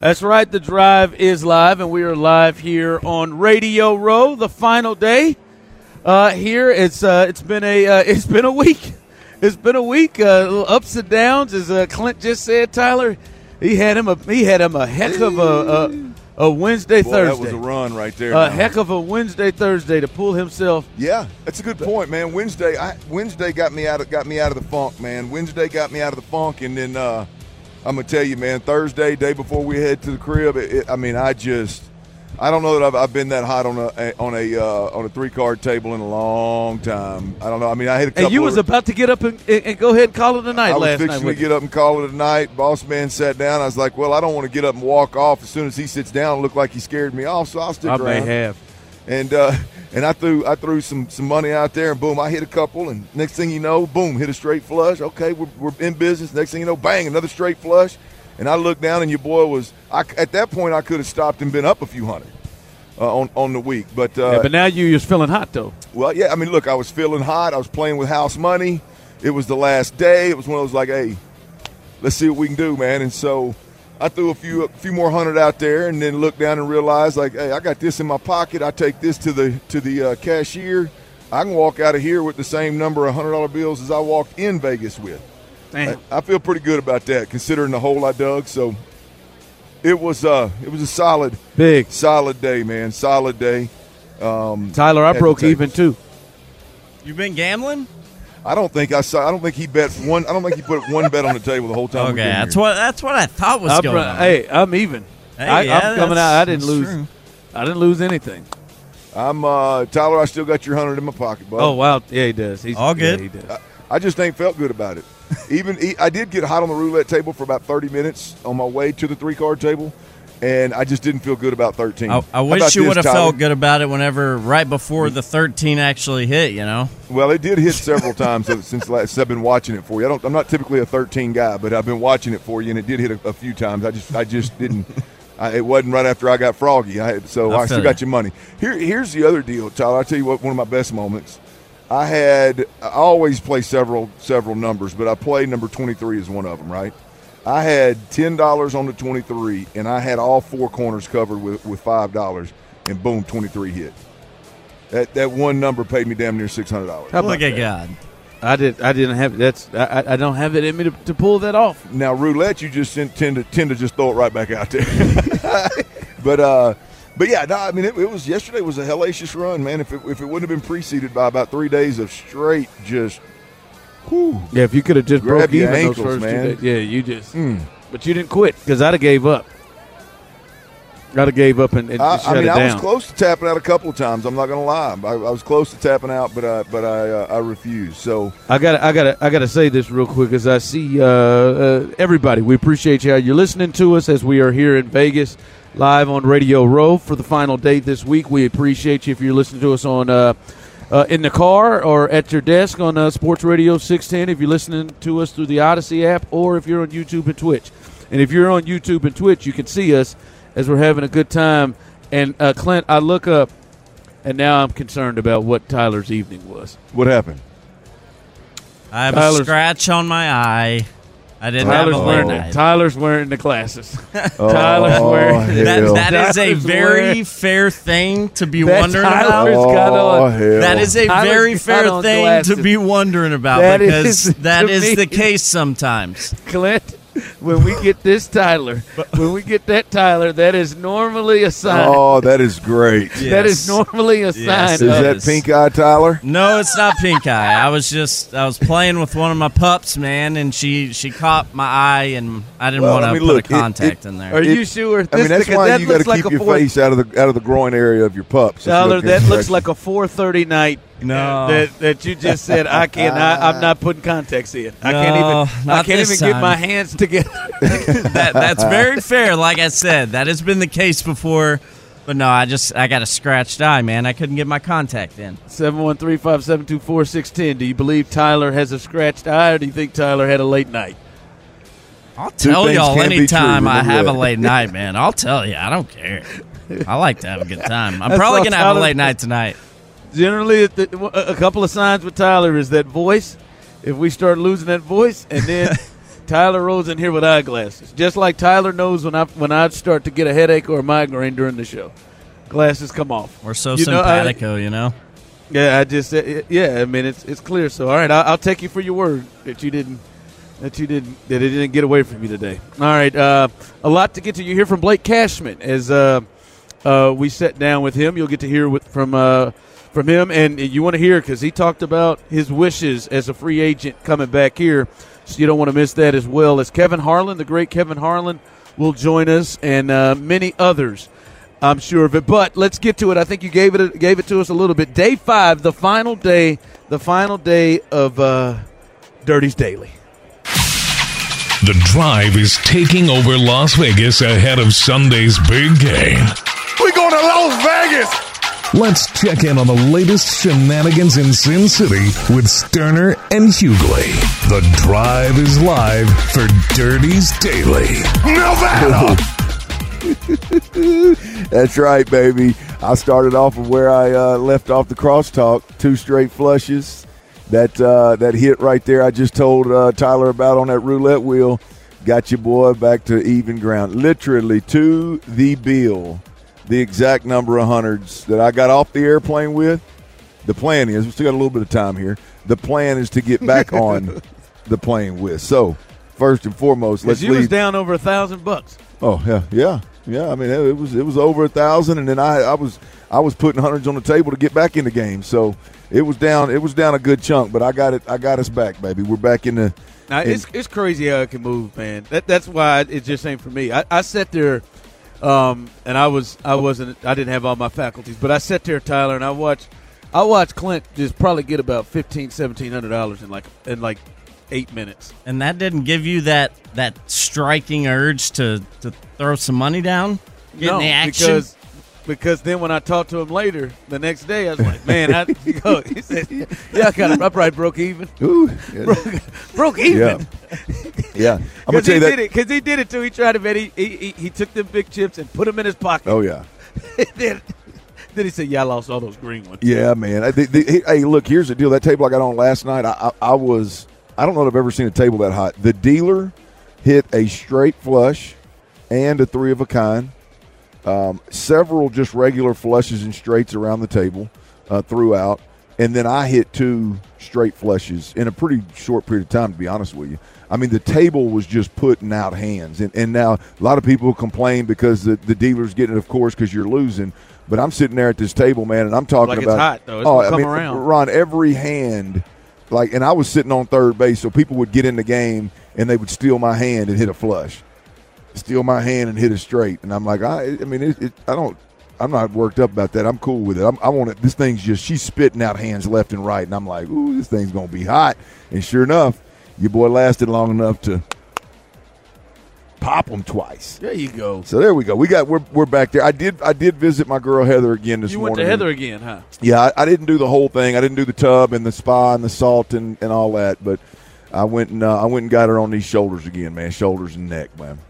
That's right. The drive is live, and we are live here on Radio Row. The final day uh, here. It's uh, it's been a uh, it's been a week. It's been a week. Uh, ups and downs, as uh, Clint just said. Tyler, he had him a he had him a heck of a a, a Wednesday Boy, Thursday. that was a run right there. a now. heck of a Wednesday Thursday to pull himself. Yeah, that's a good point, man. Wednesday, I, Wednesday got me out of got me out of the funk, man. Wednesday got me out of the funk, and then uh, I'm gonna tell you, man. Thursday, day before we head to the crib, it, it, I mean, I just, I don't know that I've, I've been that hot on a on a uh, on a three card table in a long time. I don't know. I mean, I had a couple. And you was of, about to get up and, and, go ahead and call it a night I was fixing to get up and call it a night. Boss man sat down. I was like, well, I don't want to get up and walk off as soon as he sits down. Look like he scared me off, so I'll stick I around may have. And uh, and I threw I threw some some money out there, and boom, I hit a couple, and next thing you know, boom, hit a straight flush. Okay, we're, we're in business. Next thing you know, bang, another straight flush, and I looked down, and your boy was I, at that point I could have stopped and been up a few hundred uh, on on the week, but uh, Yeah, but now you you're feeling hot though. well, yeah, I mean, look, I was feeling hot. I was playing with house money. It was the last day. It was one of those like, hey, let's see what we can do, man. And so I threw a few a few more hundred out there, and then looked down and realized, like, hey, I got this in my pocket. I take this to the to the uh, cashier. I can walk out of here with the same number of hundred dollar bills as I walked in Vegas with. Damn. I, I feel pretty good about that, considering the hole I dug. So it was uh it was a solid Big. solid day, man. Solid day. Tyler, I broke even too. You've been gambling? I don't think I saw. I don't think he bet one. I don't think he put one bet on the table the whole time. we've Okay, that's here. what that's what I thought was I going on. Hey, I'm even. Hey, I, yeah, I'm coming out. I didn't lose. true. I didn't lose anything. I'm uh, Tyler. I still got your hundred in my pocket, bud. Oh wow, yeah, he does. He's All good. Yeah, he does. I, I just ain't felt good about it. Even I did get hot on the roulette table for about thirty minutes on my way to the three card table, and I just didn't feel good about thirteen. I, I wish you would have felt good about it whenever right before the 13 actually hit. You know, Well, it did hit several times since last. I've been watching it for you. I don't. I'm not typically a 13 guy, but I've been watching it for you, and it did hit a, a few times. I just, I just didn't. I, it wasn't right after I got froggy. I, so I I, still got your money. Here, here's the other deal, Tyler. I tell you what. One of my best moments. I had. I always play several several numbers, but I played number 23 as one of them. Right. I had ten dollars on the 23, and I had all four corners covered with with five dollars, and boom, 23 hit. That that one number paid me damn near six hundred dollars. How about look at that? God. I did. I didn't have. That's. I, I- I don't have it in me to, to pull that off. Now roulette, you just tend to tend to just throw it right back out there. but uh, but yeah, no, I mean it, it was yesterday was a hellacious run, man. If it, if it wouldn't have been preceded by about three days of straight just, whew, Yeah, if you could have just Grab broke your even ankles, those first man. two days. Yeah, you just. Mm. But you didn't quit because I'd have gave up. I'd have gave up and, and I, shut I mean it I was close to tapping out a couple of times. I'm not gonna lie, I, I was close to tapping out, but I but I uh, I refused. So I got I got to I got to say this real quick as I see uh, uh, everybody. We appreciate you. You're listening to us as we are here in Vegas live on Radio Row for the final date this week. We appreciate you if you're listening to us on uh, in the car or at your desk on uh, Sports Radio 610. If you're listening to us through the Audacy app or if you're on YouTube and Twitch. And if you're on YouTube and Twitch, you can see us as we're having a good time. And uh, Clint, I look up, and now I'm concerned about what Tyler's evening was. what happened? I have Tyler's- a scratch on my eye. I didn't Tyler's have a wearing late night. Tyler's wearing the glasses. Tyler's oh. wearing That, hell. that is a very wearing- fair thing to be That wondering Tyler's about. got Oh, on. hell. That is a Tyler's very fair thing glasses. to be wondering about That because is, that to is me- the case sometimes. Clint. When we get this Tyler, when we get that Tyler, that is normally a sign. Oh, that is great. That is normally a sign. Yes, Is of, it that is. pink eye, Tyler? No, it's not pink eye. I was just I was playing with one of my pups, man, and she she caught my eye, and I didn't Well, want to I mean, put look, a contact it- in there. Are there. you It- sure? I This, mean, that's because why that you got to looks like keep a your four, face out of the out of the groin area of your pups. if Tyler, that looks like a 4:30 night No. that that you just said I can't. I, I'm not putting context in. I can't No, even. I can't this even get my hands together. that, that's very fair. Like I said, that has been the case before. But no, I just I got a scratched eye, man. I couldn't get my contact in. Seven one three five seven two four six ten. Do you believe Tyler has a scratched eye, or do you think Tyler had a late night? I'll tell y'all can be anytime I have a late night, man. I'll tell you. I don't care. I like to have a good time. I'm That's probably gonna have a late night tonight. Generally, the- a couple of signs with Tyler is that voice. If we start losing that voice, and then Tyler rolls in here with eyeglasses, just like Tyler knows when I when I start to get a headache or a migraine during the show, glasses come off. We're so You know, I- simpatico, you know. Yeah, I just said yeah. I mean, it's it's clear. So all right, I'll, I'll take you for your word that you didn't that you didn't that it didn't get away from you today. All right, uh, a lot to get to. You hear from Blake Cashman as uh, uh, we sat down with him. You'll get to hear with, from uh, from him, and you want to hear because he talked about his wishes as a free agent coming back here. So you don't want to miss that as well. As Kevin Harlan, the great Kevin Harlan, will join us, and uh, many others. I'm sure of it. But let's get to it. I think you gave it gave it to us a little bit. Day five, the final day, the final day of uh, Dirty's Daily. The Drive is taking over Las Vegas ahead of Sunday's big game. We're going to Las Vegas. Let's check in on the latest shenanigans in Sin City with Stoerner and Hughley. The Drive is live for Dirty's Daily. Nevada. That's right, baby. I started off of where I uh, left off the crosstalk. Two straight flushes. That uh, that hit right there. I just told uh, Tyler about on that roulette wheel. Got your boy back to even ground. Literally to the bill. The exact number of hundreds that I got off the airplane with. The plan is we still got a little bit of time here. The plan is to get back on the plane with. So first and foremost, let's you was down over a thousand bucks. Oh yeah, yeah, yeah. I mean, it was it was over a thousand, and then I I was I was putting hundreds on the table to get back in the game. So it was down it was down a good chunk, but I got it I got us back, baby. We're back in the. Now And- it's it's crazy how it can move, man. That that's why it just ain't for me. I, I sat there, um, and I was I wasn't I didn't have all my faculties, but I sat there, Tyler, and I watched I watched Clint just probably get about fifteen seventeen hundred dollars in like in like eight minutes. And that didn't give you that that striking urge to to throw some money down, get no, in the action. because because then when I talked to him later the next day, I was like, man, did go? He said, yeah, yeah I got it. I probably broke even. Ooh, Broke even. yeah, yeah. I'm gonna tell he you that. did it. Because he did it too. He tried to bet. He, he, he, he took them big chips and put them in his pocket. Oh yeah, then, then he said, "Yeah, I lost all those green ones." yeah, man. I- the- the- hey, look, here's the deal. That table I got on last night, I, I, I was I don't know if I've ever seen a table that hot. The dealer hit a straight flush and a three of a kind. Um, several just regular flushes and straights around the table uh, throughout, and then I hit two straight flushes in a pretty short period of time. To be honest with you, I mean the table was just putting out hands, and, and now a lot of people complain because the, the dealer's getting it, of course, because you're losing. But I'm sitting there at this table, man, and I'm talking Like it's about hot, though. It's oh, I come mean, around. Ron, every hand, like, and I was sitting on third base, so people would get in the game and they would steal my hand and hit a flush steal my hand and hit it straight. And I'm like, I, I mean, it, it, I don't, I'm not worked up about that. I'm cool with it. I'm, I want it. This thing's just, she's spitting out hands left and right. And I'm like, ooh, this thing's going to be hot. And sure enough, your boy lasted long enough to pop them twice. There you go. So there we go. We got, we're, we're back there. I did, I did visit my girl Heather again this You morning. went to Heather again, huh? Yeah, I, I didn't do the whole thing. I didn't do the tub and the spa and the salt and, and all that, but I went and uh, I went and got her on these shoulders again, man. Shoulders and neck, man.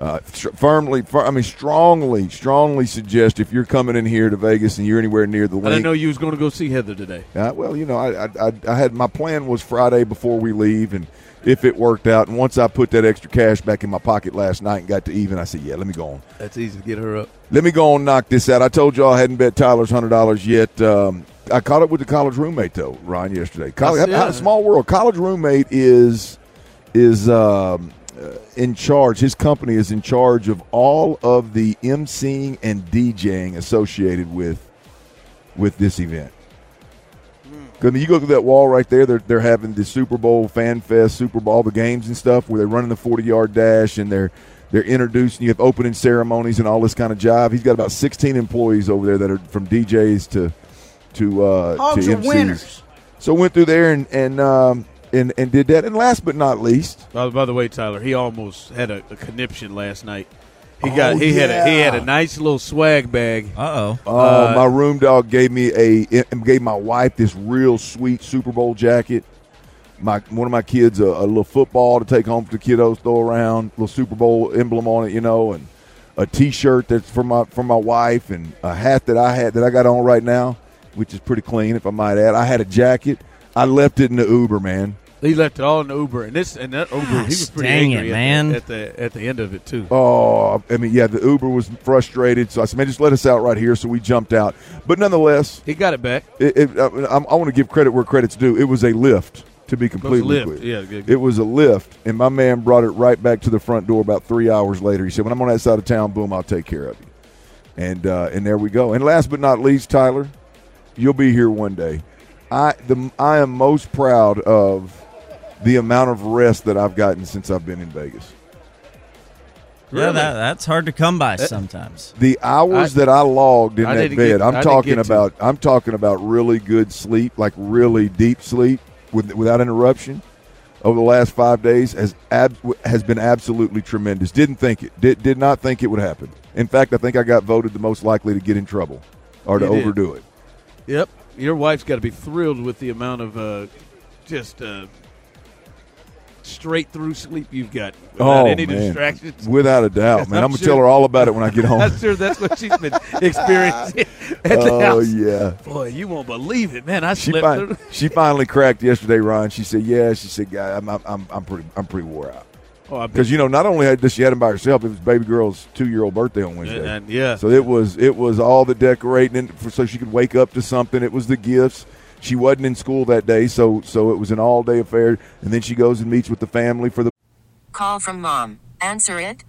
Uh, firmly, fir- I mean, strongly, strongly suggest if you're coming in here to Vegas and you're anywhere near the I didn't know you was going to go see Heather today. Uh, well, you know, I, I, I, I had my plan was Friday before we leave, and if it worked out, and once I put that extra cash back in my pocket last night and got to even, I said, yeah, let me go on. That's easy to get her up. Let me go on and knock this out. I told y'all I hadn't bet Tyler's hundred dollars yet. Um, I caught up with the college roommate though, Ryan, yesterday. College, yeah. small world. College roommate is is um, in charge. His company is in charge of all of the emceeing and DJing associated with with this event. I mean, you go through that wall right there. They're they're having the Super Bowl Fan Fest, Super Bowl, the games and stuff, where they're running the forty yard dash and they're they're introducing. You have opening ceremonies and all this kind of jive. He's got about sixteen employees over there that are from DJs to to uh, Hogs to are MC. winners. So went through there and and um, and and did that. And last but not least, By, by the way, Tyler, he almost had a, a conniption last night. He Oh, got he had a, he had a nice little swag bag. Uh oh. My room dog gave me a gave my wife this real sweet Super Bowl jacket. My one of my kids a, a little football to take home for the kiddos, throw around, little Super Bowl emblem on it, you know, and a T-shirt that's for my for my wife, and a hat that I had that I got on right now, which is pretty clean, if I might add. I had a jacket. I left it in the Uber, man. He left it all in the Uber, and this and that Uber. he was pretty dang it, angry at the- man. At the, at the end of it too. Oh, I mean, yeah, the Uber was frustrated, so I said, "Man, just let us out right here." So we jumped out, but nonetheless, He got it back. it, it, I, I want to give credit where credit's due. It was a lift, to be It was a completely lift. clear. Yeah, good. It was a lift, and my man brought it right back to the front door about three hours later. He said, "When I'm on that side of town, boom, I'll take care of you." And uh, and there we go. And last but not least, Tyler, you'll be here one day. I the I am most proud of the amount of rest that I've gotten since I've been in Vegas. Yeah, that, that's hard to come by sometimes. The hours I- that I logged in I that bed, get- I I'm didn't talking get to. about. I'm talking about really good sleep, like really deep sleep, with, without interruption. Over the last five days has ab, has been absolutely tremendous. Didn't think it. Did did not think it would happen. In fact, I think I got voted the most likely to get in trouble or to You did. overdo it. Yep. Your wife's got to be thrilled with the amount of uh, just uh, straight through sleep you've got without Oh, any man. distractions. Without a doubt, man. I'm I'm, gonna sure- tell her all about it when I get home. I'm sure that's what she's been experiencing at the oh house. yeah. Boy, you won't believe it, man. I She, slept fin- through. she finally cracked yesterday, Ron. She said, "Yeah." She said, "Guy, I'm, I'm, I'm pretty, I'm pretty wore out." Oh, Because you know, not only had- does she had him by herself, it was baby girl's two year old birthday on Wednesday. And, yeah. So it was it was all the decorating and for, so she could wake up to something. It was the gifts. She wasn't in school that day, so so it was an all day affair. And then she goes and meets with the family for the. Call from mom. Answer it.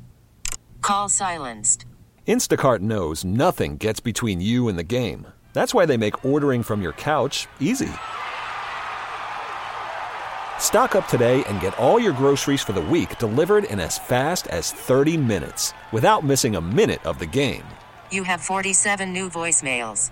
Call silenced. Instacart knows nothing gets between you and the game. That's why they make ordering from your couch easy. Stock up today and get all your groceries for the week delivered in as fast as 30 minutes without missing a minute of the game. You have 47 new voicemails.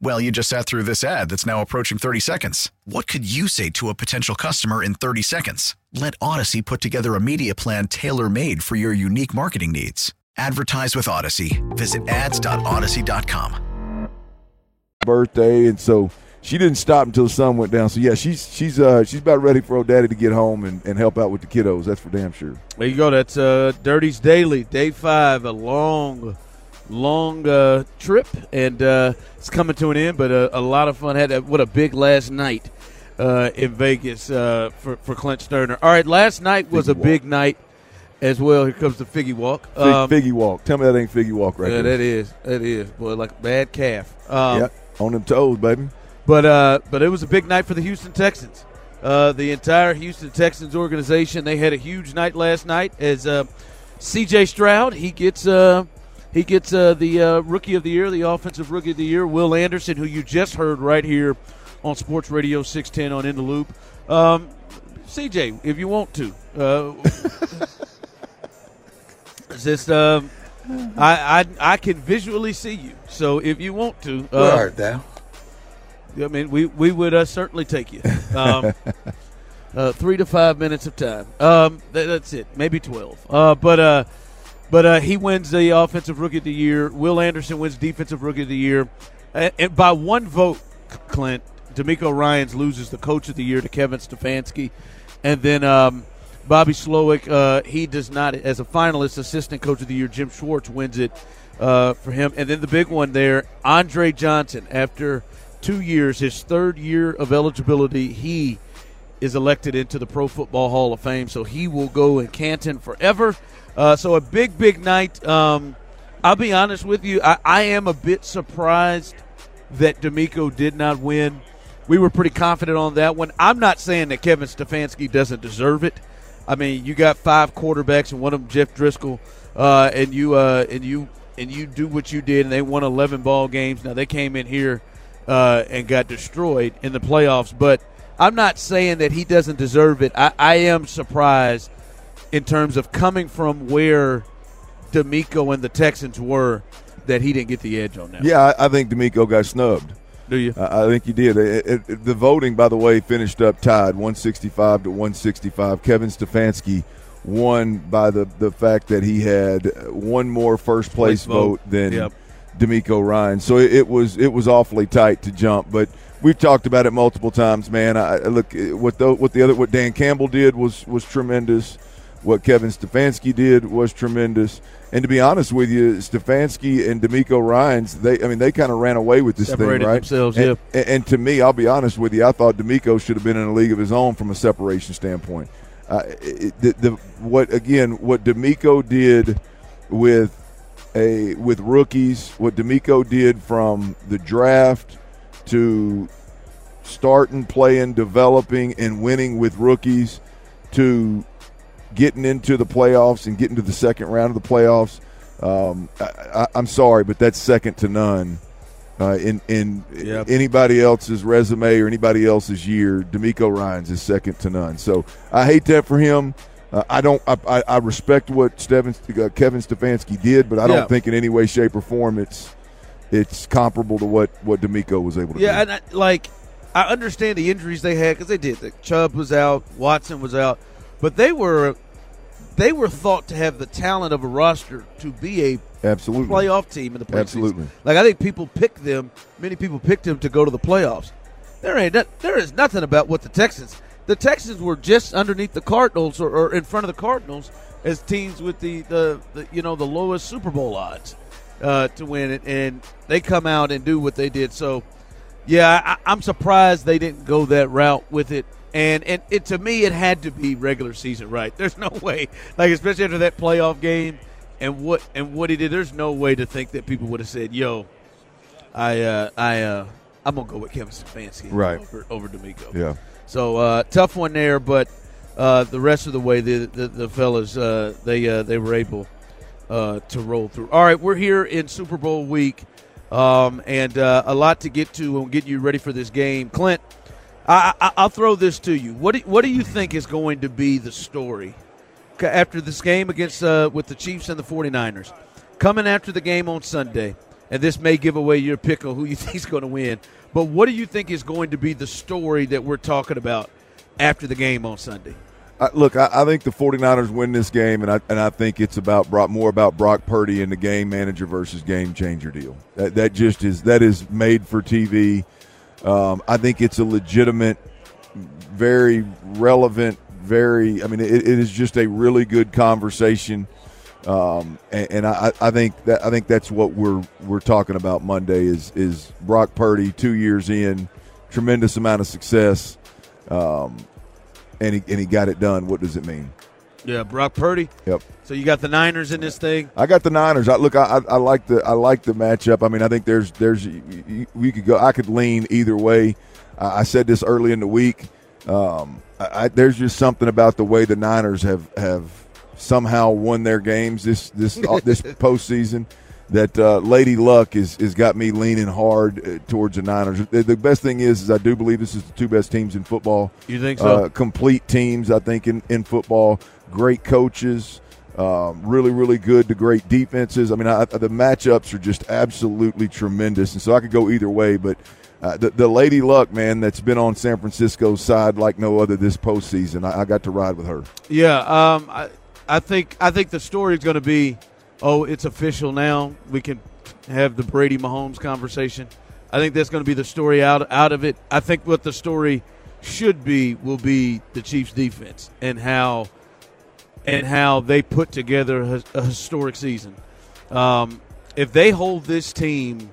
Well, you just sat through this ad that's now approaching 30 seconds. What could you say to a potential customer in 30 seconds? Let Audacy put together a media plan tailor made for your unique marketing needs. Advertise with Audacy. Visit ads.audacy.com. birthday, and so she didn't stop until the sun went down. So yeah, she's she's uh she's about ready for old daddy to get home and, and help out with the kiddos. That's for damn sure. There you go. That's uh, Dirty's Daily, day five. A long, long uh, trip, and uh, it's coming to an end. But uh, a lot of fun. Had a, what a big last night uh, in Vegas uh, for for Clint Stoerner. All right, last night was Figgy a walk. big night as well. Here comes the figgy walk. Fig, Um, Figgy walk. Tell me that ain't Figgy walk right yeah, there. that is that is boy like a bad calf. Um, yeah, on them toes, baby. But uh, but it was a big night for the Houston Texans. Uh, the entire Houston Texans organization they had a huge night last night as uh, C.J. Stroud he gets uh, he gets uh, the uh, rookie of the year, the offensive rookie of the year, Will Anderson, who you just heard right here on Sports Radio 610 on In the Loop. Um, C.J., if you want to, uh, just um, I, I I can visually see you. So if you want to, uh, Where art thou? I mean, we we would uh, certainly take you. Um, uh, three to five minutes of time. Um, that, that's it. Maybe twelve. Uh, but uh, but uh, he wins the offensive rookie of the year. Will Anderson wins defensive rookie of the year, and, by one vote, Clint DeMeco Ryans loses the coach of the year to Kevin Stefanski, and then. Um, Bobby Slowik, uh, he does not, as a finalist, assistant coach of the year, Jim Schwartz wins it uh, for him. And then the big one there, Andre Johnson, after two years, his third year of eligibility, he is elected into the Pro Football Hall of Fame. So he will go in Canton forever. Uh, so a big, big night. Um, I'll be honest with you, I, I am a bit surprised that DeMeco did not win. We were pretty confident on that one. I'm not saying that Kevin Stefanski doesn't deserve it. I mean, you got five quarterbacks, and one of them Jeff Driskel, uh, and you uh, and you and you do what you did, and they won 11 ball games. Now they came in here uh, and got destroyed in the playoffs, but I'm not saying that he doesn't deserve it. I, I am surprised in terms of coming from where DeMeco and the Texans were that he didn't get the edge on that. Yeah, I, I think DeMeco got snubbed. Do you? I, I think you did. It, it, it- the voting, by the way, finished up tied, 165 to 165. Kevin Stefanski won by the, the fact that he had one more first place vote. vote than Yep. DeMeco Ryan. So it, it was it was awfully tight to jump, but. We've talked about it multiple times, man. I, I look what the what the other what Dan Campbell did was was tremendous. What Kevin Stefanski did was tremendous. And to be honest with you, Stefanski and DeMeco Ryans, they I mean they kind of ran away with this Separated thing, right? themselves, and, and, and to me, I'll be honest with you, I thought DeMeco should have been in a league of his own from a separation standpoint. Uh, it, the, the what again? What DeMeco did with a with rookies, what DeMeco did from the draft to starting, playing, developing, and winning with rookies to getting into the playoffs and getting to the second round of the playoffs. Um, I, I'm sorry, but that's second to none. Uh, in in Yep. anybody else's resume or anybody else's year, DeMeco Ryans is second to none. So I hate that for him. Uh, I don't. I, I, I respect what Steven, uh, Kevin Stefanski did, but I don't Yeah. think in any way, shape, or form it's it's comparable to what what DeMeco was able to Yeah, do. and I, like I understand the injuries they had because they did. The Chubb was out, Watson was out, but they were they were thought to have the talent of a roster to be a Absolutely. playoff team in the playoffs. Absolutely. Like I think people picked them. Many people picked them to go to the playoffs. There ain't there is nothing about what the Texans. The Texans were just underneath the Cardinals or, or in front of the Cardinals as teams with the, the, the you know the lowest Super Bowl odds uh, to win it, and they come out and do what they did. So, yeah, I, I'm surprised they didn't go that route with it. And and it to me, it had to be regular season, right? There's no way, like especially after that playoff game and what and what he did. There's no way to think that people would have said, "Yo, I uh, I uh, I'm gonna go with Kevin Stefanski Right. over over DeMeco." Yeah. So uh, tough one there, but uh, the rest of the way, the the, the fellas uh, they uh, they were able uh, to roll through. All right, we're here in Super Bowl week, um, and uh, a lot to get to and get you ready for this game. Clint, I, I, I'll throw this to you. What do, what do you think is going to be the story after this game against uh, with the Chiefs and the 49ers? Coming after the game on Sunday, and this may give away your pick on who you think is going to win. But what do you think is going to be the story that we're talking about after the game on Sunday? Look, I, I think the 49ers win this game, and I and I think it's about Brock, more about Brock Purdy and the game manager versus game changer deal. That that just is that is made for TV. Um, I think it's a legitimate, very relevant, very. I mean, it, it is just a really good conversation, um, and, and I, I think that I think that's what we're we're talking about Monday is is Brock Purdy two years in, tremendous amount of success. Um, and he, and he got it done. What does it mean? Yeah, Brock Purdy. Yep. So you got the Niners in this thing. I got the Niners. I look. I, I, like the. I like the matchup. I mean, I think there's there's we could go. I could lean either way. I, I said this early in the week. Um, I, I, there's just something about the way the Niners have have somehow won their games this this uh, this postseason. That uh, Lady Luck is has got me leaning hard uh, towards the Niners. The, the best thing is, is I do believe this is the two best teams in football. You think so? Uh, complete teams, I think, in, in football. Great coaches, um, really, really good to great defenses. I mean, I, the matchups are just absolutely tremendous, and so I could go either way. But uh, the, the Lady Luck, man, that's been on San Francisco's side like no other this postseason. I, I got to ride with her. Yeah, um, I, I think I think the story is going to be, oh, it's official now. We can have the Brady Mahomes conversation. I think that's going to be the story out out of it. I think what the story should be will be the Chiefs' defense and how and how they put together a, a historic season. Um, if they hold this team,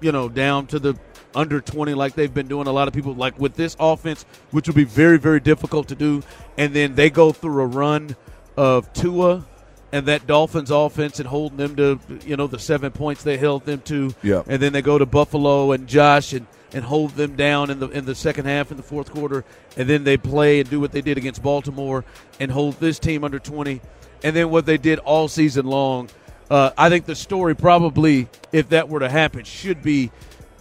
you know, down to the under 20 like they've been doing a lot of people like with this offense which will be very very difficult to do and then they go through a run of Tua and that Dolphins offense and holding them to you know the 7 points they held them to Yeah. and then they go to Buffalo and Josh and and hold them down in the in the second half in the fourth quarter, and then they play and do what they did against Baltimore and hold this team under 20, and then what they did all season long. Uh, I think the story probably, if that were to happen, should be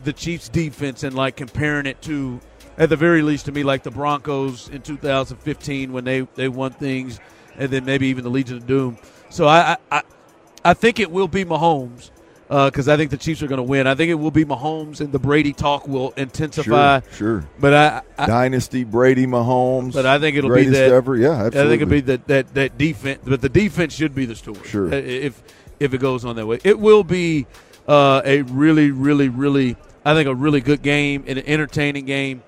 the Chiefs' defense and like comparing it to, at the very least, to me, like the Broncos in 2015 when they they won things, and then maybe even the Legion of Doom. So I I, I, I think it will be Mahomes because I think the Chiefs are going to win. I think it will be Mahomes, and the Brady talk will intensify. Sure, sure. But I, I Dynasty Brady Mahomes. but I think it'll be that ever. Yeah, absolutely. I think it'll be that that that defense. But the defense should be the story. Sure. Uh, If if it goes on that way, it will be uh, a really, really, really. I think a really good game and an entertaining game.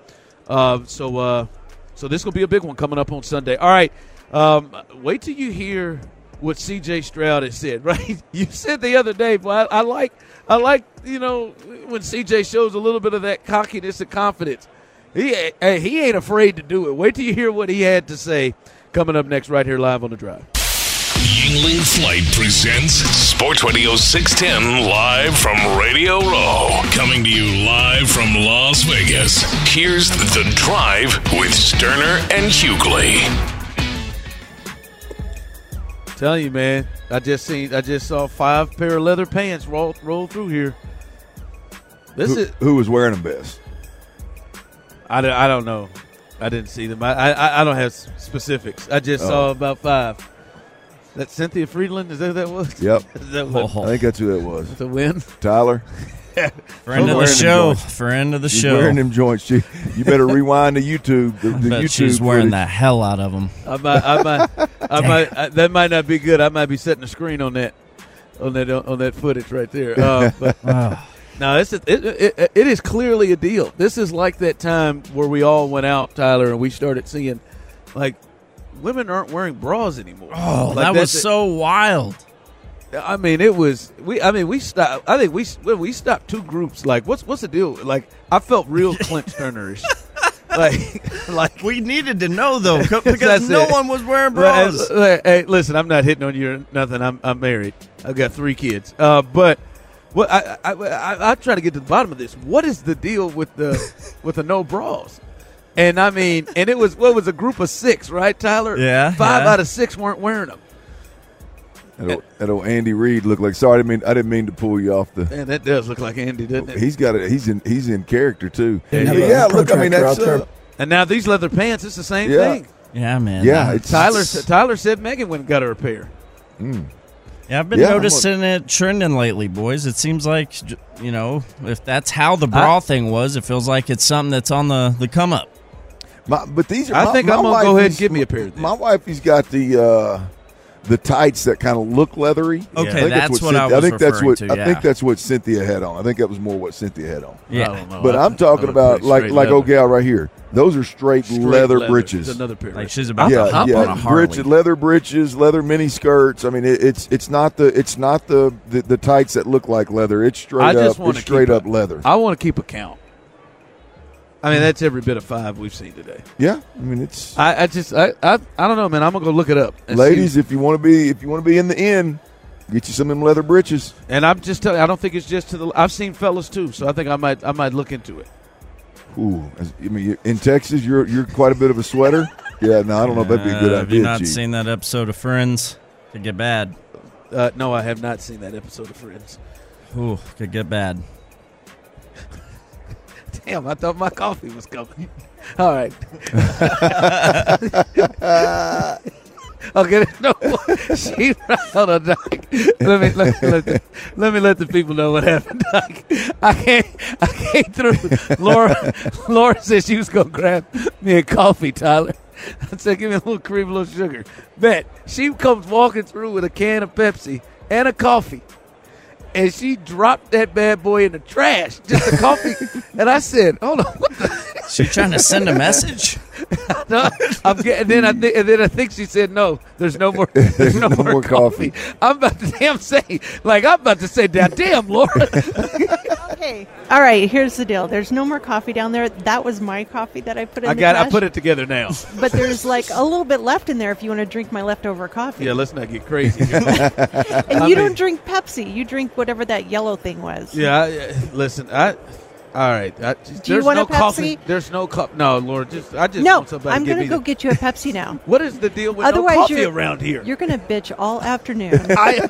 Uh, so uh, so this will be a big one coming up on Sunday. All right. Um, wait till you hear what C.J. Stroud has said. Right? You said the other day, but I, I like I like you know when C.J. shows a little bit of that cockiness and confidence. He he ain't afraid to do it. Wait till you hear what he had to say coming up next right here live on the drive. Yuengling Flight presents Sports Radio 610 live from Radio Row. Coming to you live from Las Vegas. Here's The Drive with Stoerner and Hughley. Tell you, man, I just seen I just saw five pair of leather pants roll roll through here. This who, is who was wearing them best? I, don't- I don't know. I didn't see them. I I, I don't have specifics. I just saw Oh. about five. That Cynthia Friedland is that who that was? Yep. that Oh. I think that's who that was. the win? Tyler. Friend of the wearing them show. Friend of the She's show. wearing them joints. She, you better rewind to YouTube. The, the Bet YouTube she's wearing footage. the hell out of them. I might I might I might I, that might not be good. I might be setting a screen on that on that on that footage right there. Uh, but No, it's a, it, it, it is clearly a deal. This is like that time where we all went out, Tyler, and we started seeing like women aren't wearing bras anymore. Oh, Like, that was it. so wild. I mean, it was we. I mean, we stopped. I think we when we stopped two groups. Like, what's what's the deal? Like, I felt real Clint Turnerish. like, like We needed to know though, because no it. one was wearing bras. Hey, hey, listen, I'm not hitting on you or nothing. I'm I'm married. I've got three kids. Uh, but what I I, I I try to get to the bottom of this. What is the deal with the with the no bras? And I mean, and it was what was a group of six, right, Tyler? Yeah, five yeah. out of six weren't wearing them. That old, old Andy Reid looked like. Sorry, I didn't mean I didn't mean to pull you off the. Man, that does look like Andy, doesn't it? He's got it. He's in. He's in character too. Yeah, yeah. yeah, look. I mean, that's uh, and now these leather pants, it's the same Yeah. thing. yeah, man. yeah. It's Tyler said- Tyler said Megan went and got her a pair. Yeah, I've been Yeah, I'm noticing it trending lately, boys. It seems like you know, if that's how the bra thing was, it feels like it's something that's on the the come up. My, but these are. I my- think my I'm gonna go ahead and wifey's- give me a pair. Then. My wifey's got the uh, the tights that kind of look leathery. Okay, I think that's what Cyn- I was think that's what to, I think that's what Cynthia had on. I think that was more what Cynthia had on. Yeah, I don't know. But I- I'm talking about like like leather. old gal right here. Those are straight, Straight leather, There's breeches. another pair. like she's about yeah, to hop yeah, on a Harley. breeches, leather breeches, leather mini skirts. I mean, it, it's it's not the it's not the, the the tights that look like leather. It's straight I just up. wanna It's straight keep up leather. I want to keep a count. I mean, that's every bit of five we've seen today. yeah, I mean it's I, I just, I, I, I don't know, man. I'm gonna go look it up, ladies. see. If you want to be if you want to be in the end, get you some of them leather breeches. And I'm just telling. you, I don't think it's just to the. I've seen fellas too, so I think I might, I might look into it. Ooh, as- I mean, you- in Texas, you're you're quite a bit of a sweater. Yeah, no, I don't know if that'd be a good Uh, Have you idea. not Chief. seen that episode of Friends? Could get bad. Uh, no, I have not seen that episode of Friends. Ooh, could get bad. Damn, I thought my coffee was coming. All right. okay, no. She, hold on, Doc. Let me let, me let, the, let me let the people know what happened, Doc. I came, I came through. Laura, Laura said she was gonna grab me a coffee, Tyler. I said, give me a little cream, a little sugar. Bet she comes walking through with a can of Pepsi and a coffee and she dropped that bad boy in the trash, just the coffee. and I said, "Hold on, what the?" She trying to send a message? No, I'm getting. Then I think, and then I think she said, "No, there's no more. There's no, no more, more coffee. coffee. I'm about to damn say, like I'm about to say, "Now, damn, Laura." Okay. All right. Here's the deal. There's no more coffee down there. That was my coffee that I put in I the got. I put it together now. But there's like a little bit left in there if you want to drink my leftover coffee. Yeah, let's not get crazy. and I you mean- don't drink Pepsi. You drink whatever that yellow thing was. yeah, I, uh, listen, I. All right. I, Do you there's want no a Pepsi? coffee. There's no cup. No, Lord. Just I just no, want somebody I'm going to go the- get you a Pepsi now. What is the deal with Otherwise, no coffee you're, around here? You're going to bitch all afternoon. I,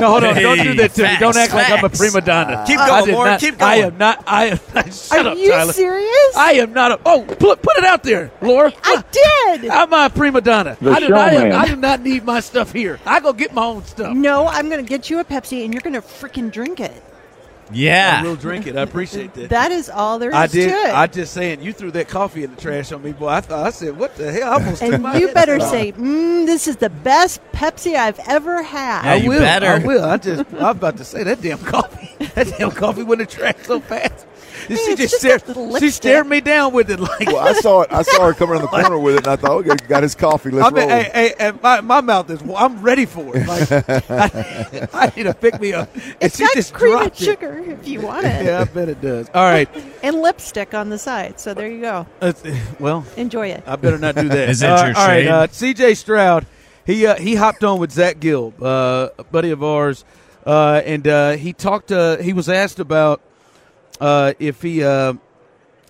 no, hold on. don't do that to me. Don't act like I'm a prima donna. Keep going, did Lauren, not- keep I am not. I am. Shut Are up, you Tyler. serious? I am not a. Oh, put, put it out there, Laura. I did. I'm not a prima donna. The I, do, I, am. I do not need my stuff here. I go get my own stuff. no, I'm going to get you a Pepsi, and you're going to freaking drink it. I Yeah. will drink it. I appreciate that. That is all there is I did. to it. I just saying you threw that coffee in the trash on me, boy. I thought I said, "What the hell?" I almost took and you better off. say, mm, "This is the best Pepsi I've ever had." Yeah, I you will. better. I will. I just. I was about to say that damn coffee. That damn coffee went in the trash so fast. she it's just just stared. She stared me down with it like. Well, I saw it. I saw her come around the corner with it, and I thought, okay, got his coffee. Let's I mean, roll. hey, hey, my, my mouth is. Well, I'm ready for it. Like, I, I need to pick me up. And It's she got just cream and dropped it. Sugar if you want it, Yeah, I bet it does. All right. and lipstick on the side. So there you go. That's- well, Enjoy it. I better not do that. Is that Uh, your all right, shade? uh, C.J. Stroud, he uh, he hopped on with Zach Gelb, uh, a buddy of ours, uh, and uh, he talked. Uh, he was asked about uh, if he uh,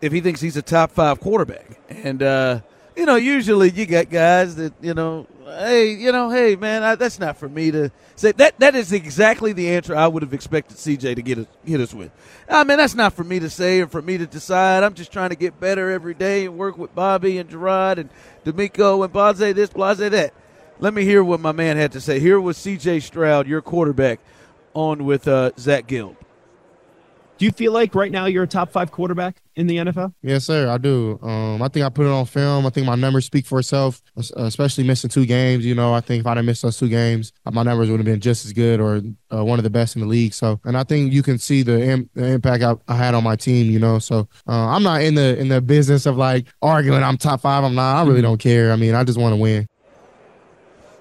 if he thinks he's a top five quarterback, and uh, you know, usually you got guys that you know, hey, you know, hey, man, I, that's not for me to say. That that is exactly the answer I would have expected C.J. to get us, hit us with. I mean, that's not for me to say or for me to decide. I'm just trying to get better every day and work with Bobby and Gerard and DeMeco and Blase this, Blase that. Let me hear what my man had to say. Here was C.J. Stroud, your quarterback, on with uh, Zach Gill. Do you feel like right now you're a top five quarterback in the NFL? Yes, sir. I do. Um, I think I put it on film. I think my numbers speak for itself, especially missing two games. You know, I think if I'd have missed those two games, uh, my numbers would have been just as good or uh, one of the best in the league. So, and I think you can see the, Im- the impact I, I had on my team. You know, so uh, I'm not in the in the business of like arguing I'm top five. I'm not. I really don't care. I mean, I just want to win.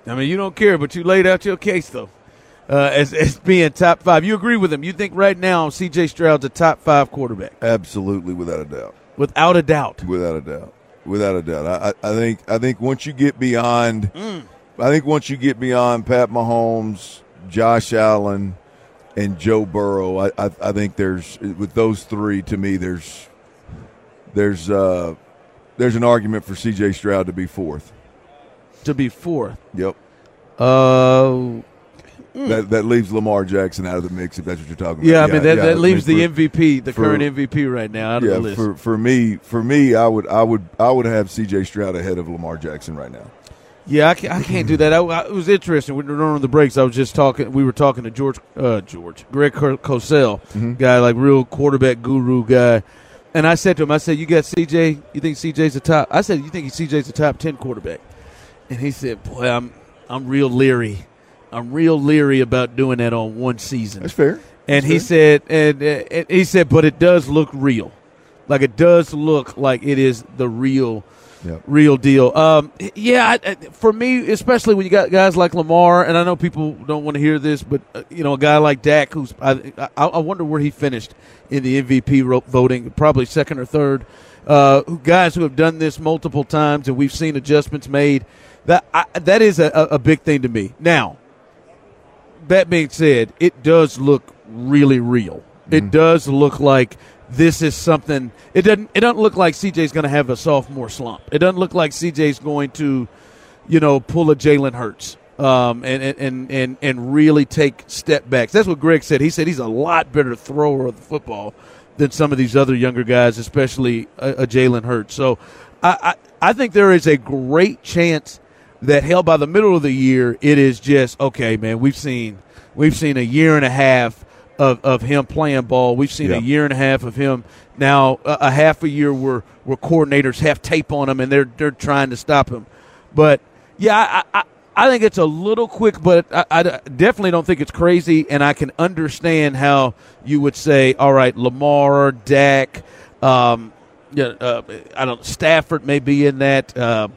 I mean, you don't care, but you laid out your case though, uh, as as being top five. You agree with him? You think right now C.J. Stroud's a top five quarterback, Absolutely, without a doubt. without a doubt. Without a doubt. Without a doubt. I, I think I think once you get beyond Mm. I think once you get beyond Pat Mahomes, Josh Allen, and Joe Burrow, I, I, I think there's with those three to me there's there's uh there's an argument for CJ Stroud to be fourth. To be fourth. Yep. Uh, That that leaves Lamar Jackson out of the mix if that's what you're talking about. yeah. I mean that, that leaves for- the MVP, the for- current MVP right now out of the list. for for me, for me, I would, I would, I would have C.J. Stroud ahead of Lamar Jackson right now. Yeah, I can't, I can't do that. I, I- it was interesting. When we were on the breaks, I was just talking. We were talking to George, uh, George, Greg Cosell, Mm-hmm. guy like real quarterback guru guy. And I said to him, I said, "You got CJ? You think CJ's a top?" I said, "You think CJ's a top ten quarterback?" And he said, "Boy, I'm, I'm real leery. I'm real leery about doing that on one season." That's fair. And That's he fair. said, and, and he said, but it does look real. Like it does look like it is the real, Yep. real deal. Um, yeah, I, for me, especially when you got guys like Lamar, and I know people don't want to hear this, but uh, you know, a guy like Dak, who's I, I, I wonder where he finished in the MVP ro- voting, probably second or third. Uh, guys who have done this multiple times, and we've seen adjustments made. That I, that is a a big thing to me. Now, that being said, it does look really real. It does look like this is something. It doesn't. It doesn't look like CJ's going to have a sophomore slump. It doesn't look like CJ's going to, you know, pull a Jalen Hurts um, and, and and and and really take step backs. That's what Greg said. He said he's a lot better thrower of the football than some of these other younger guys, especially a, a Jalen Hurts. So, I, I I think there is a great chance that hell by the middle of the year it is just okay man we've seen we've seen a year and a half of, of him playing ball. We've seen Yeah. a year and a half of him. Now a, a half a year where where coordinators have tape on him and they're they're trying to stop him. But yeah I, I, I think it's a little quick but I, I definitely don't think it's crazy and I can understand how you would say all right Lamar Dak um, yeah, uh, I don't Stafford may be in that uh,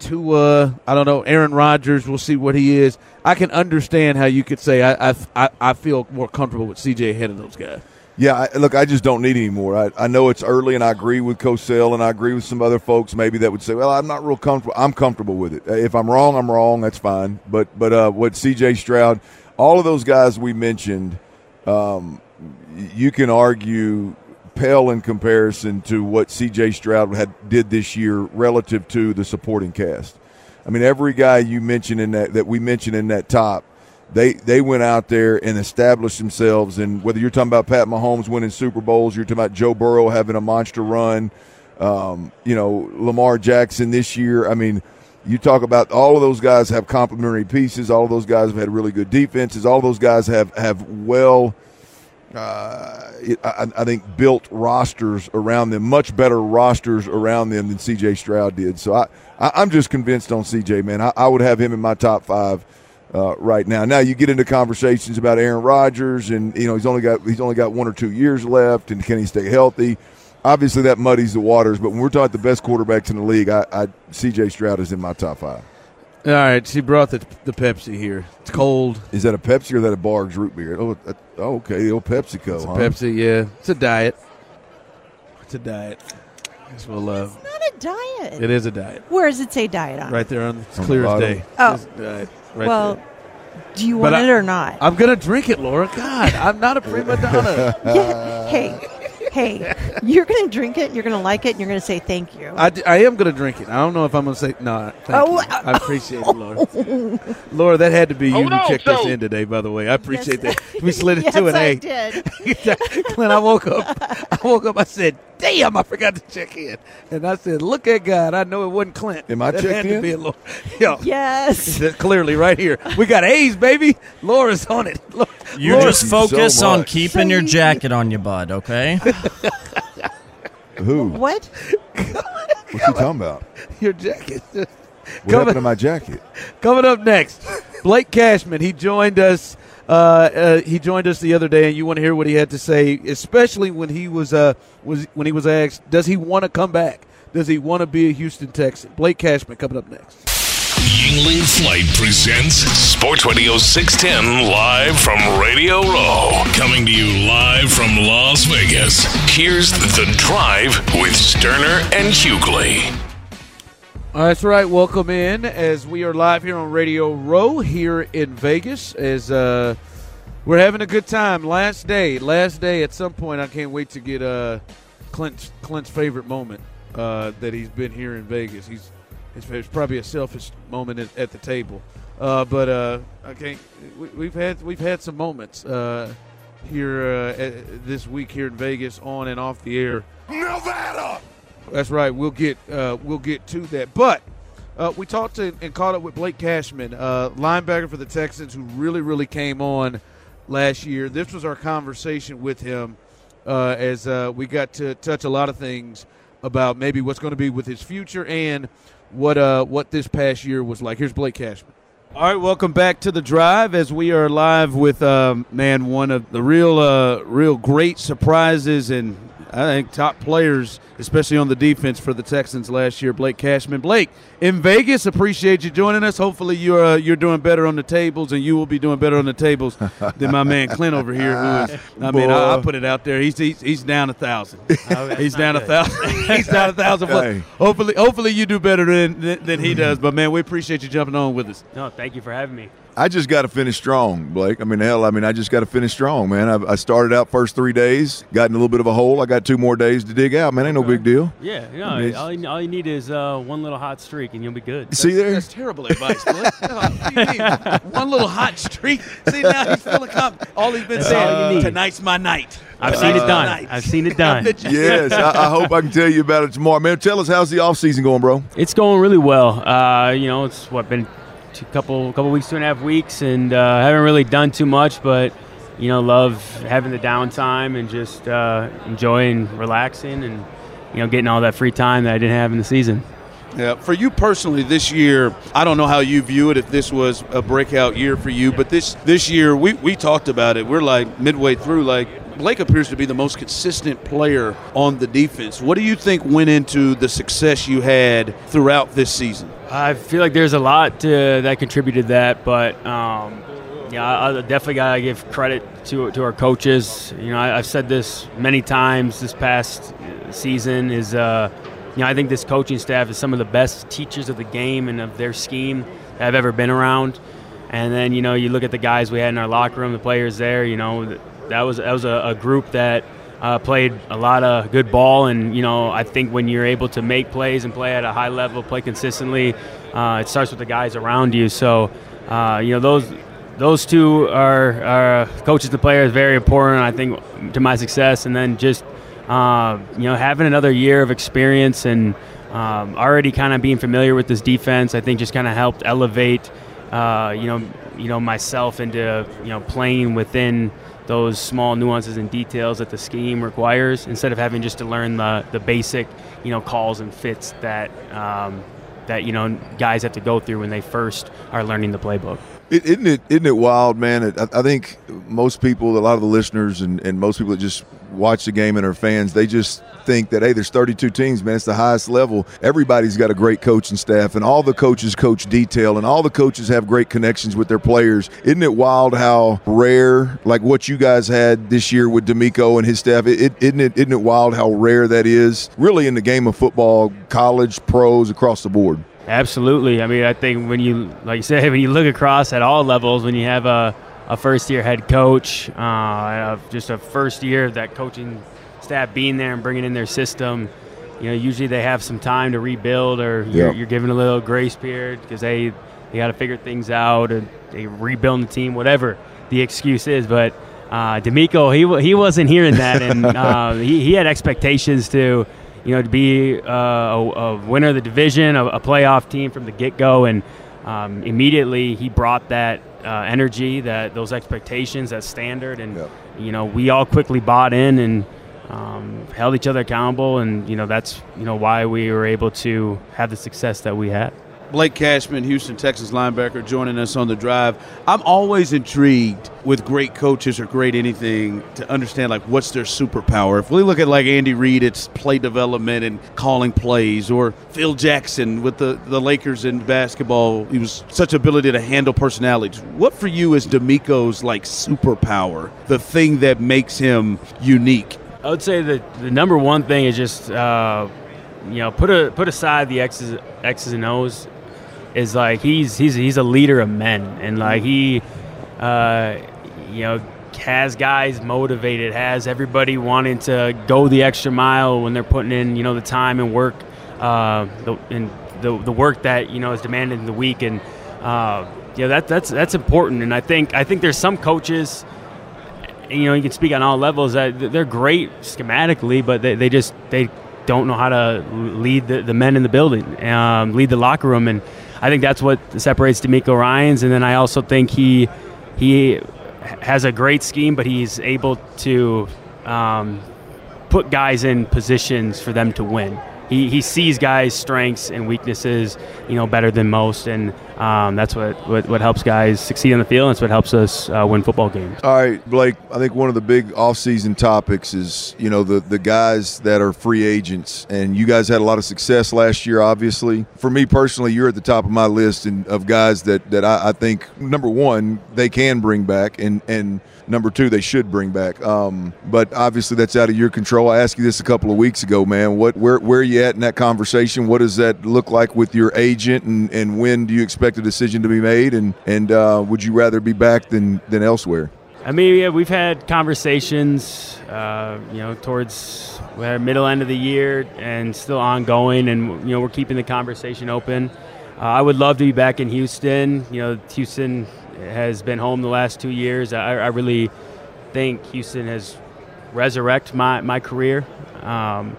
Tua, I don't know, Aaron Rodgers. We'll see what he is. I can understand how you could say I I, I, I feel more comfortable with CJ ahead of those guys. Yeah, I, look, I just don't need any more. I, I know it's early, and I agree with Cosell, and I agree with some other folks maybe that would say, "Well, I'm not real comfortable." I'm comfortable with it. If I'm wrong, I'm wrong. That's fine. But but uh, what C.J. Stroud, all of those guys we mentioned, um, you can argue pale in comparison to what C.J. Stroud had did this year relative to the supporting cast. I mean, every guy you mentioned in that that we mentioned in that top, they they went out there and established themselves. And whether you're talking about Pat Mahomes winning Super Bowls, you're talking about Joe Burrow having a monster run, um, you know, Lamar Jackson this year. I mean, you talk about all of those guys have complementary pieces. All of those guys have had really good defenses. All those guys have have well. Uh, I, I, think built rosters around them, much better rosters around them than C.J. Stroud did. So I, I am just convinced on C.J. Man, I, I, would have him in my top five uh, right now. Now you get into conversations about Aaron Rodgers, and you know he's only got he's only got one or two years left, and can he stay healthy? Obviously, that muddies the waters. But when we're talking the best quarterbacks in the league, I, I C.J. Stroud is in my top five. All right, she brought the the Pepsi here. It's cold. Is that a Pepsi or that a Barq's root beer? Oh, oh okay, the old PepsiCo. It's huh? Pepsi, yeah. It's a diet. It's a diet. It's well, uh, It's not a diet. it is a diet. Where does it say diet on? Right there on it's On the clear as day. Oh. It's a diet right well, there. do you But want I- it or not? I'm gonna drink it, Laura. God, I'm not a prima donna. yeah. Hey, hey, you're going to drink it. You're going to like it. and You're going to say thank you. I, d- I am going to drink it. I don't know if I'm going to say no. Thank Oh, you. Uh, I appreciate it, Laura. Laura, that had to be you Oh, who no, checked us in today. By the way, I appreciate Yes. that. We slid it yes, to an I A. did. Clint, I woke up. I woke up. I said, "Damn, I forgot to check in." And I said, "Look at God. I know it wasn't Clint. Am I that checked had to in? be a Laura. Yo, Yes. that's clearly right here. We got A's, baby. Laura's on it. Laura- You Laura- just focus so on keeping your jacket on your butt, okay? Who? What? What's you talking about? your jacket. What Coming- happened to my jacket? Coming up next, Blake Cashman. He joined us. Uh, uh, he joined us the other day, and you want to hear what he had to say, especially when he was uh, was when he was asked, does he want to come back? Does he want to be a Houston Texan? Blake Cashman coming up next. Yuengling Flight presents Sports Radio 610 live from Radio Row. Coming to you live from Las Vegas. Here's The Drive with Stoerner and Hughley. That's right. Welcome in as we are live here on Radio Row here in Vegas. As uh, we're having a good time. Last day, last day. At some point, I can't wait to get uh, Clint's Clint's favorite moment uh, that he's been here in Vegas. He's it's, it's probably a selfish moment at, at the table, uh, but uh, I can't. We, we've had we've had some moments uh, here uh, at- this week here in Vegas, on and off the air. Nevada! That's right. We'll get uh, we'll get to that. But uh, we talked to and caught up with Blake Cashman, uh, linebacker for the Texans, who really really came on last year. This was our conversation with him uh, as uh, we got to touch a lot of things about maybe what's going to be with his future and what uh, what this past year was like. Here's Blake Cashman. All right, welcome back to the drive as we are live with uh, man one of the real uh, real great surprises and I think top players, especially on the defense for the Texans last year. Blake Cashman, Blake in Vegas. Appreciate you joining us. Hopefully you're uh, you're doing better on the tables, and you will be doing better on the tables than my man Clint over here. Who is, I mean, I, will put it out there. He's he's, he's down a thousand. he's down a thousand. he's down a thousand. plus. Hey. Hopefully, hopefully you do better than, than than he does. But man, we appreciate you jumping on with us. No, thank you for having me. I just got to finish strong, Blake. I mean, hell, I mean, I just got to finish strong, man. I, I started out first three days, got in a little bit of a hole. I got two more days to dig out, man. Ain't no big deal. Yeah, no, I mean, all, you, all you need is uh, one little hot streak and you'll be good. See there? That's terrible advice, Blake. What do you mean? One little hot streak. See now he's feeling confident. All he's been That's saying, all you need. tonight's my night. I've Tonight's seen it done. night. I've seen it done. yes, I, I hope I can tell you about it tomorrow, man. Tell us how's the off season going, bro? It's going really well. Uh, you know, it's what been two couple couple weeks, two and a half weeks, and uh, haven't really done too much, but you know, love having the downtime and just uh, enjoying relaxing and you know getting all that free time that I didn't have in the season. Yeah, for you personally, this year, I don't know how you view it. If this was a breakout year for you, but this this year, we we talked about it. We're like midway through. Like Blake appears to be the most consistent player on the defense. What do you think went into the success you had throughout this season? I feel like there's a lot to, that contributed to that, but um, yeah, I, definitely gotta give credit to to our coaches. You know, I, I've said this many times this past season. Is uh, you know, I think this coaching staff is some of the best teachers of the game and of their scheme that I've ever been around. And then you know, you look at the guys we had in our locker room, the players there. You know, that was that was a, a group that uh, played a lot of good ball, and you know I think when you're able to make plays and play at a high level, play consistently, uh, it starts with the guys around you. So uh, you know those those two are, are coaches and players very important. I think to my success, and then just uh, you know having another year of experience and um, already kind of being familiar with this defense, I think just kind of helped elevate uh, you know you know myself into you know playing within those small nuances and details that the scheme requires instead of having just to learn the, the basic you know calls and fits that um, that you know guys have to go through when they first are learning the playbook. It, isn't it? Isn't it wild, man? It, I, I, think most people, a lot of the listeners, and, and most people that just watch the game and are fans, they just think that hey, there's 32 teams, man. It's the highest level. Everybody's got a great coaching staff, and all the coaches coach detail, and all the coaches have great connections with their players. Isn't it wild how rare, like what you guys had this year with DeMeco and his staff? It, it, isn't it? Isn't it wild how rare that is? Really, in the game of football, college, pros, across the board. Absolutely. I mean, I think when you, like you said, when you look across at all levels, when you have a, a first year head coach, uh, just a first year of that coaching staff being there and bringing in their system, you know, usually they have some time to rebuild or you're, yep. you're given a little grace period because they, they got to figure things out and they rebuild the team, whatever the excuse is. But uh, DeMeco, he, he wasn't hearing that. And uh, he, he had expectations to – you know, to be uh, a, a, winner of the division, a, a playoff team from the get go, and um, immediately he brought that uh, energy, that those expectations, that standard, and yep. you know, we all quickly bought in and um, held each other accountable, and you know, that's you know why we were able to have the success that we had. Blake Cashman, Houston, Texas linebacker, joining us on the drive. I'm always intrigued with great coaches or great anything to understand like what's their superpower. If we look at like Andy Reid, it's play development and calling plays, or Phil Jackson with the, the Lakers in basketball, he was such ability to handle personalities. What for you is DeMeco's like superpower, the thing that makes him unique? I would say that the number one thing is just uh, you know put a put aside the X's X's and O's is like he's he's he's a leader of men, and like he, uh, you know, has guys motivated, has everybody wanting to go the extra mile when they're putting in you know the time and work, uh, the, and the the work that you know is demanded in the week, and uh, yeah, that that's that's important. And I think I think there's some coaches. You know, you can speak on all levels. That they're great schematically, but they, they just they don't know how to lead the, the men in the building, um, lead the locker room, and I think that's what separates DeMeco Ryans. And then I also think he he has a great scheme, but he's able to um, put guys in positions for them to win. He, he sees guys' strengths and weaknesses, you know, better than most, and um, that's what, what, what helps guys succeed on the field. And that's what helps us uh, win football games. All right, Blake. I think one of the big off-season topics is you know the the guys that are free agents, and you guys had a lot of success last year. Obviously, for me personally, you're at the top of my list and of guys that that I, I think number one they can bring back, and and number two they should bring back. Um, but obviously that's out of your control. I asked you this a couple of weeks ago, man. What where where are you at in that conversation? What does that look like with your agent, and and when do you expect a decision to be made, and and uh, would you rather be back than than elsewhere? I mean, yeah, we've had conversations, uh, you know, towards the middle end of the year, and still ongoing, and you know, we're keeping the conversation open. Uh, I would love to be back in Houston. You know, Houston has been home the last two years. I, I really think Houston has resurrected my my career. Um,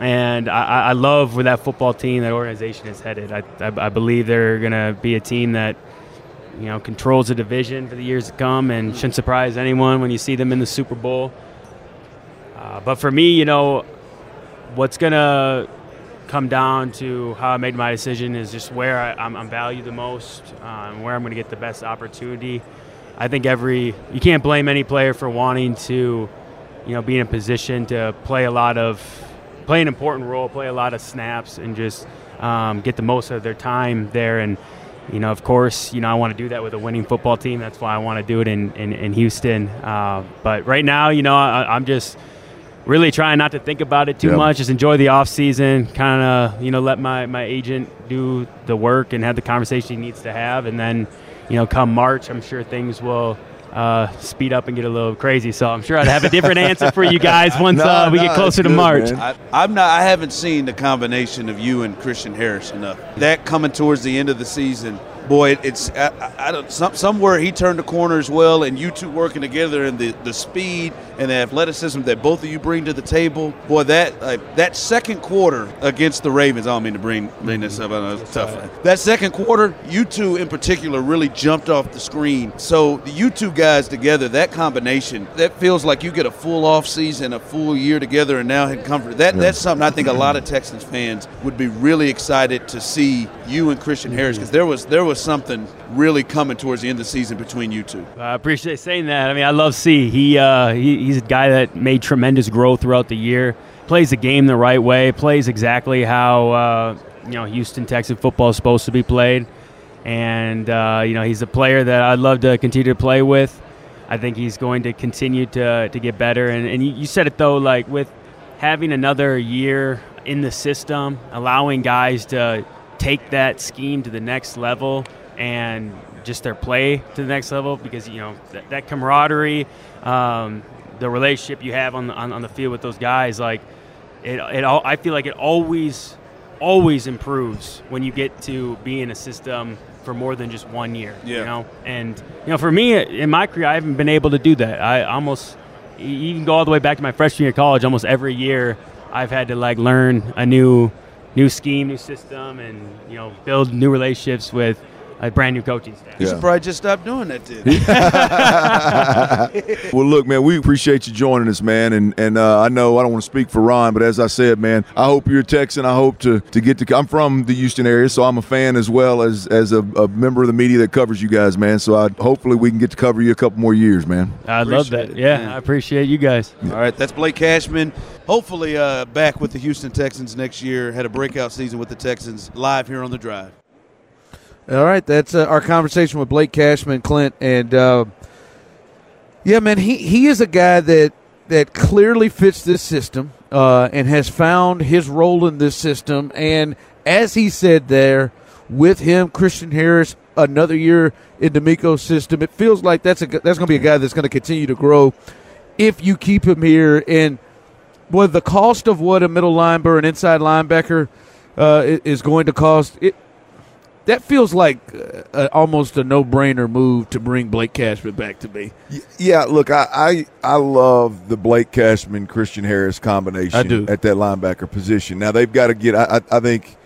and I, I, love where that football team, that organization is headed. I, I, I believe they're going to be a team that, you know, controls the division for the years to come, and shouldn't surprise anyone when you see them in the Super Bowl. Uh, but for me, you know, what's going to come down to how I made my decision is just where I, am valued the most, and where I'm going to get the best opportunity. I think every you can't blame any player for wanting to, you know, be in a position to play a lot of play an important role, play a lot of snaps, and just um, get the most of their time there. And you know, of course, you know I want to do that with a winning football team. That's why I want to do it in in, in Houston. Uh, but right now, you know, I, am just really trying not to think about it too yep. much. Just enjoy the off season. Kind of, you know, let my my agent do the work and have the conversation he needs to have, and then, you know, come March, I'm sure things will. uh, speed up and get a little crazy. So I'm sure I'd have a different answer for you guys once Nah, uh, we nah, get closer it's to good, March. man. I, I'm not. I haven't seen the combination of you and Christian Harris enough. That coming towards the end of the season, boy, it's I, I- don't some, somewhere he turned the corner as well, and you two working together, and the, the speed and the athleticism that both of you bring to the table, boy, that uh, that second quarter against the Ravens. I don't mean to bring bring this up. I know it's tough. That second quarter, you two in particular really jumped off the screen. So the you two guys together, that combination, that feels like you get a full off season, a full year together, and now in comfort. That that's something I think a lot of Texans fans would be really excited to see you and Christian Harris because there was there was something really coming towards the end of the season between you two. I appreciate saying that. I mean, I love C. He, uh, he he's a guy that made tremendous growth throughout the year. Plays the game the right way. Plays exactly how uh, you know Houston Texan football is supposed to be played. And uh, you know he's a player that I'd love to continue to play with. I think he's going to continue to to get better. And, and you said it though, like with having another year in the system, allowing guys to take that scheme to the next level and just their play to the next level because you know that, that camaraderie, um, the relationship you have on the, on, on the field with those guys, like it, it all, I feel like it always always improves when you get to be in a system for more than just one year. Yeah. You know, and you know, for me in my career, I haven't been able to do that. I almost you can go all the way back to my freshman year of college. Almost every year, I've had to like learn a new new scheme, new system, and you know, build new relationships with a brand new coaching staff. You should probably just stop doing that then. well, look, man, we appreciate you joining us, man. And and uh, I know I don't want to speak for Ron, but as I said, man, I hope you're a Texan. I hope to, to get to. I'm from the Houston area, so I'm a fan as well as as a, a member of the media that covers you guys, man. So I hopefully we can get to cover you a couple more years, man. I love that. It, Yeah, man. I appreciate you guys. All right, that's Blake Cashman. Hopefully, uh, back with the Houston Texans next year. Had a breakout season with the Texans live here on the drive. All right, that's uh, our conversation with Blake Cashman, Clint, and uh, yeah, man, he he is a guy that that clearly fits this system uh, and has found his role in this system. And as he said there, with him, Christian Harris, another year in DeMeco's system, it feels like that's a that's going to be a guy that's going to continue to grow if you keep him here. And boy, the cost of what a middle linebacker, an inside linebacker, uh, is going to cost it. That feels like uh, almost a no-brainer move to bring Blake Cashman back to me. Yeah, look, I, I I love the Blake Cashman Christian Harris combination I do. at that linebacker position. Now they've got to get. I, I, think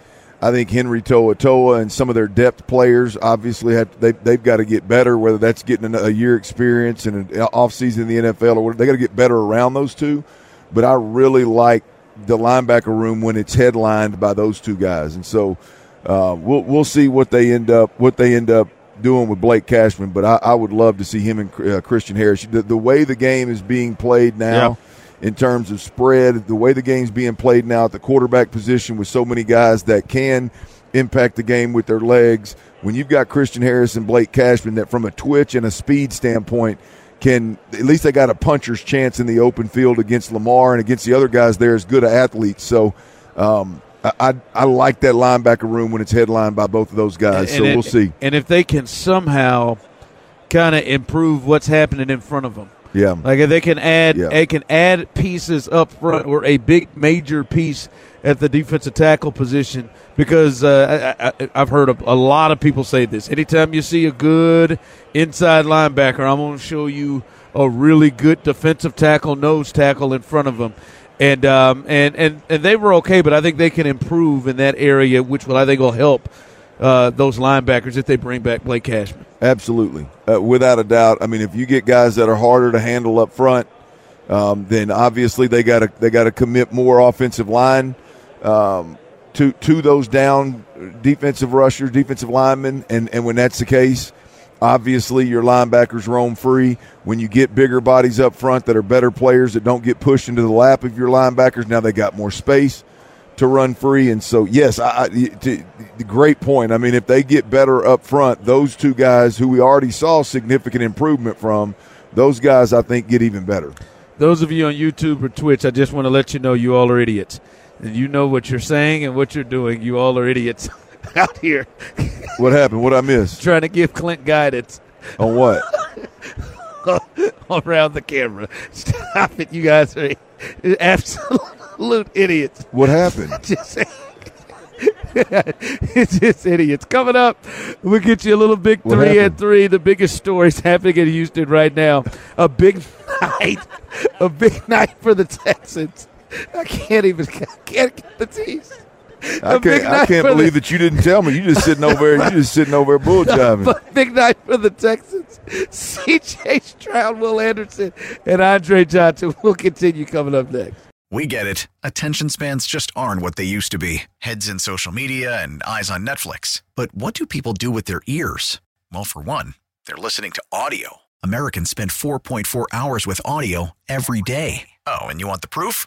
I think Henry To'oTo'o and some of their depth players obviously have they they've got to get better. Whether that's getting a, a year experience and an off season in the NFL or whatever, they got to get better around those two. But I really like the linebacker room when it's headlined by those two guys, and so. Uh, we'll we'll see what they end up what they end up doing with Blake Cashman, but I, I would love to see him and uh, Christian Harris. The, the way the game is being played now, in terms of spread, the way the game's being played now at the quarterback position with so many guys that can impact the game with their legs. When you've got Christian Harris and Blake Cashman, that from a twitch and a speed standpoint, can at least they got a puncher's chance in the open field against Lamar and against the other guys there as good athletes. So. Um, I, I like that linebacker room when it's headlined by both of those guys. so it- we'll see. And if they can somehow kind of improve what's happening in front of them, Yeah. like if they can add, Yeah. they can add pieces up front or a big major piece at the defensive tackle position. Because uh, I, I, I've heard a, a lot of people say this. Anytime you see a good inside linebacker, I'm going to show you a really good defensive tackle, nose tackle in front of them. And um, and, and and they were okay, but I think they can improve in that area, which will I think will help uh, those linebackers if they bring back Blake Cashman. Absolutely, uh, without a doubt. I mean, if you get guys that are harder to handle up front, um, then obviously they got to they got to commit more offensive line um, to to those down defensive rushers, defensive linemen, and and when that's the case, obviously your linebackers roam free. When you get bigger bodies up front that are better players that don't get pushed into the lap of your linebackers, now they got more space to run free. And so, yes, I, I, to, the great point. I mean, if they get better up front, those two guys who we already saw significant improvement from, those guys I think get even better. Those of you on YouTube or Twitch, I just want to let you know you all are idiots. And you know what you're saying and what you're doing. You all are idiots out here What happened? What I missed? trying to give Clint guidance. On what? around the camera. Stop it, you guys are absolute idiots. What happened? Just- it's just idiots. Coming up, we'll get you a little big What three happened? and try The biggest stories happening in Houston right now. A big night. A big night for the Texans. I can't even I can't get the teeth. I A big can't. I can't for the- believe that you didn't tell me. You just sitting over there. You just sitting over there bull jiving. But big night for the Texans. C.J. Stroud, Will Anderson, and Andre Johnson will continue coming up next. We get it. Attention spans just aren't what they used to be heads in social media and eyes on Netflix. But what do people do with their ears? Well, for one, they're listening to audio. Americans spend 4.4 hours with audio every day. Oh, and you want the proof?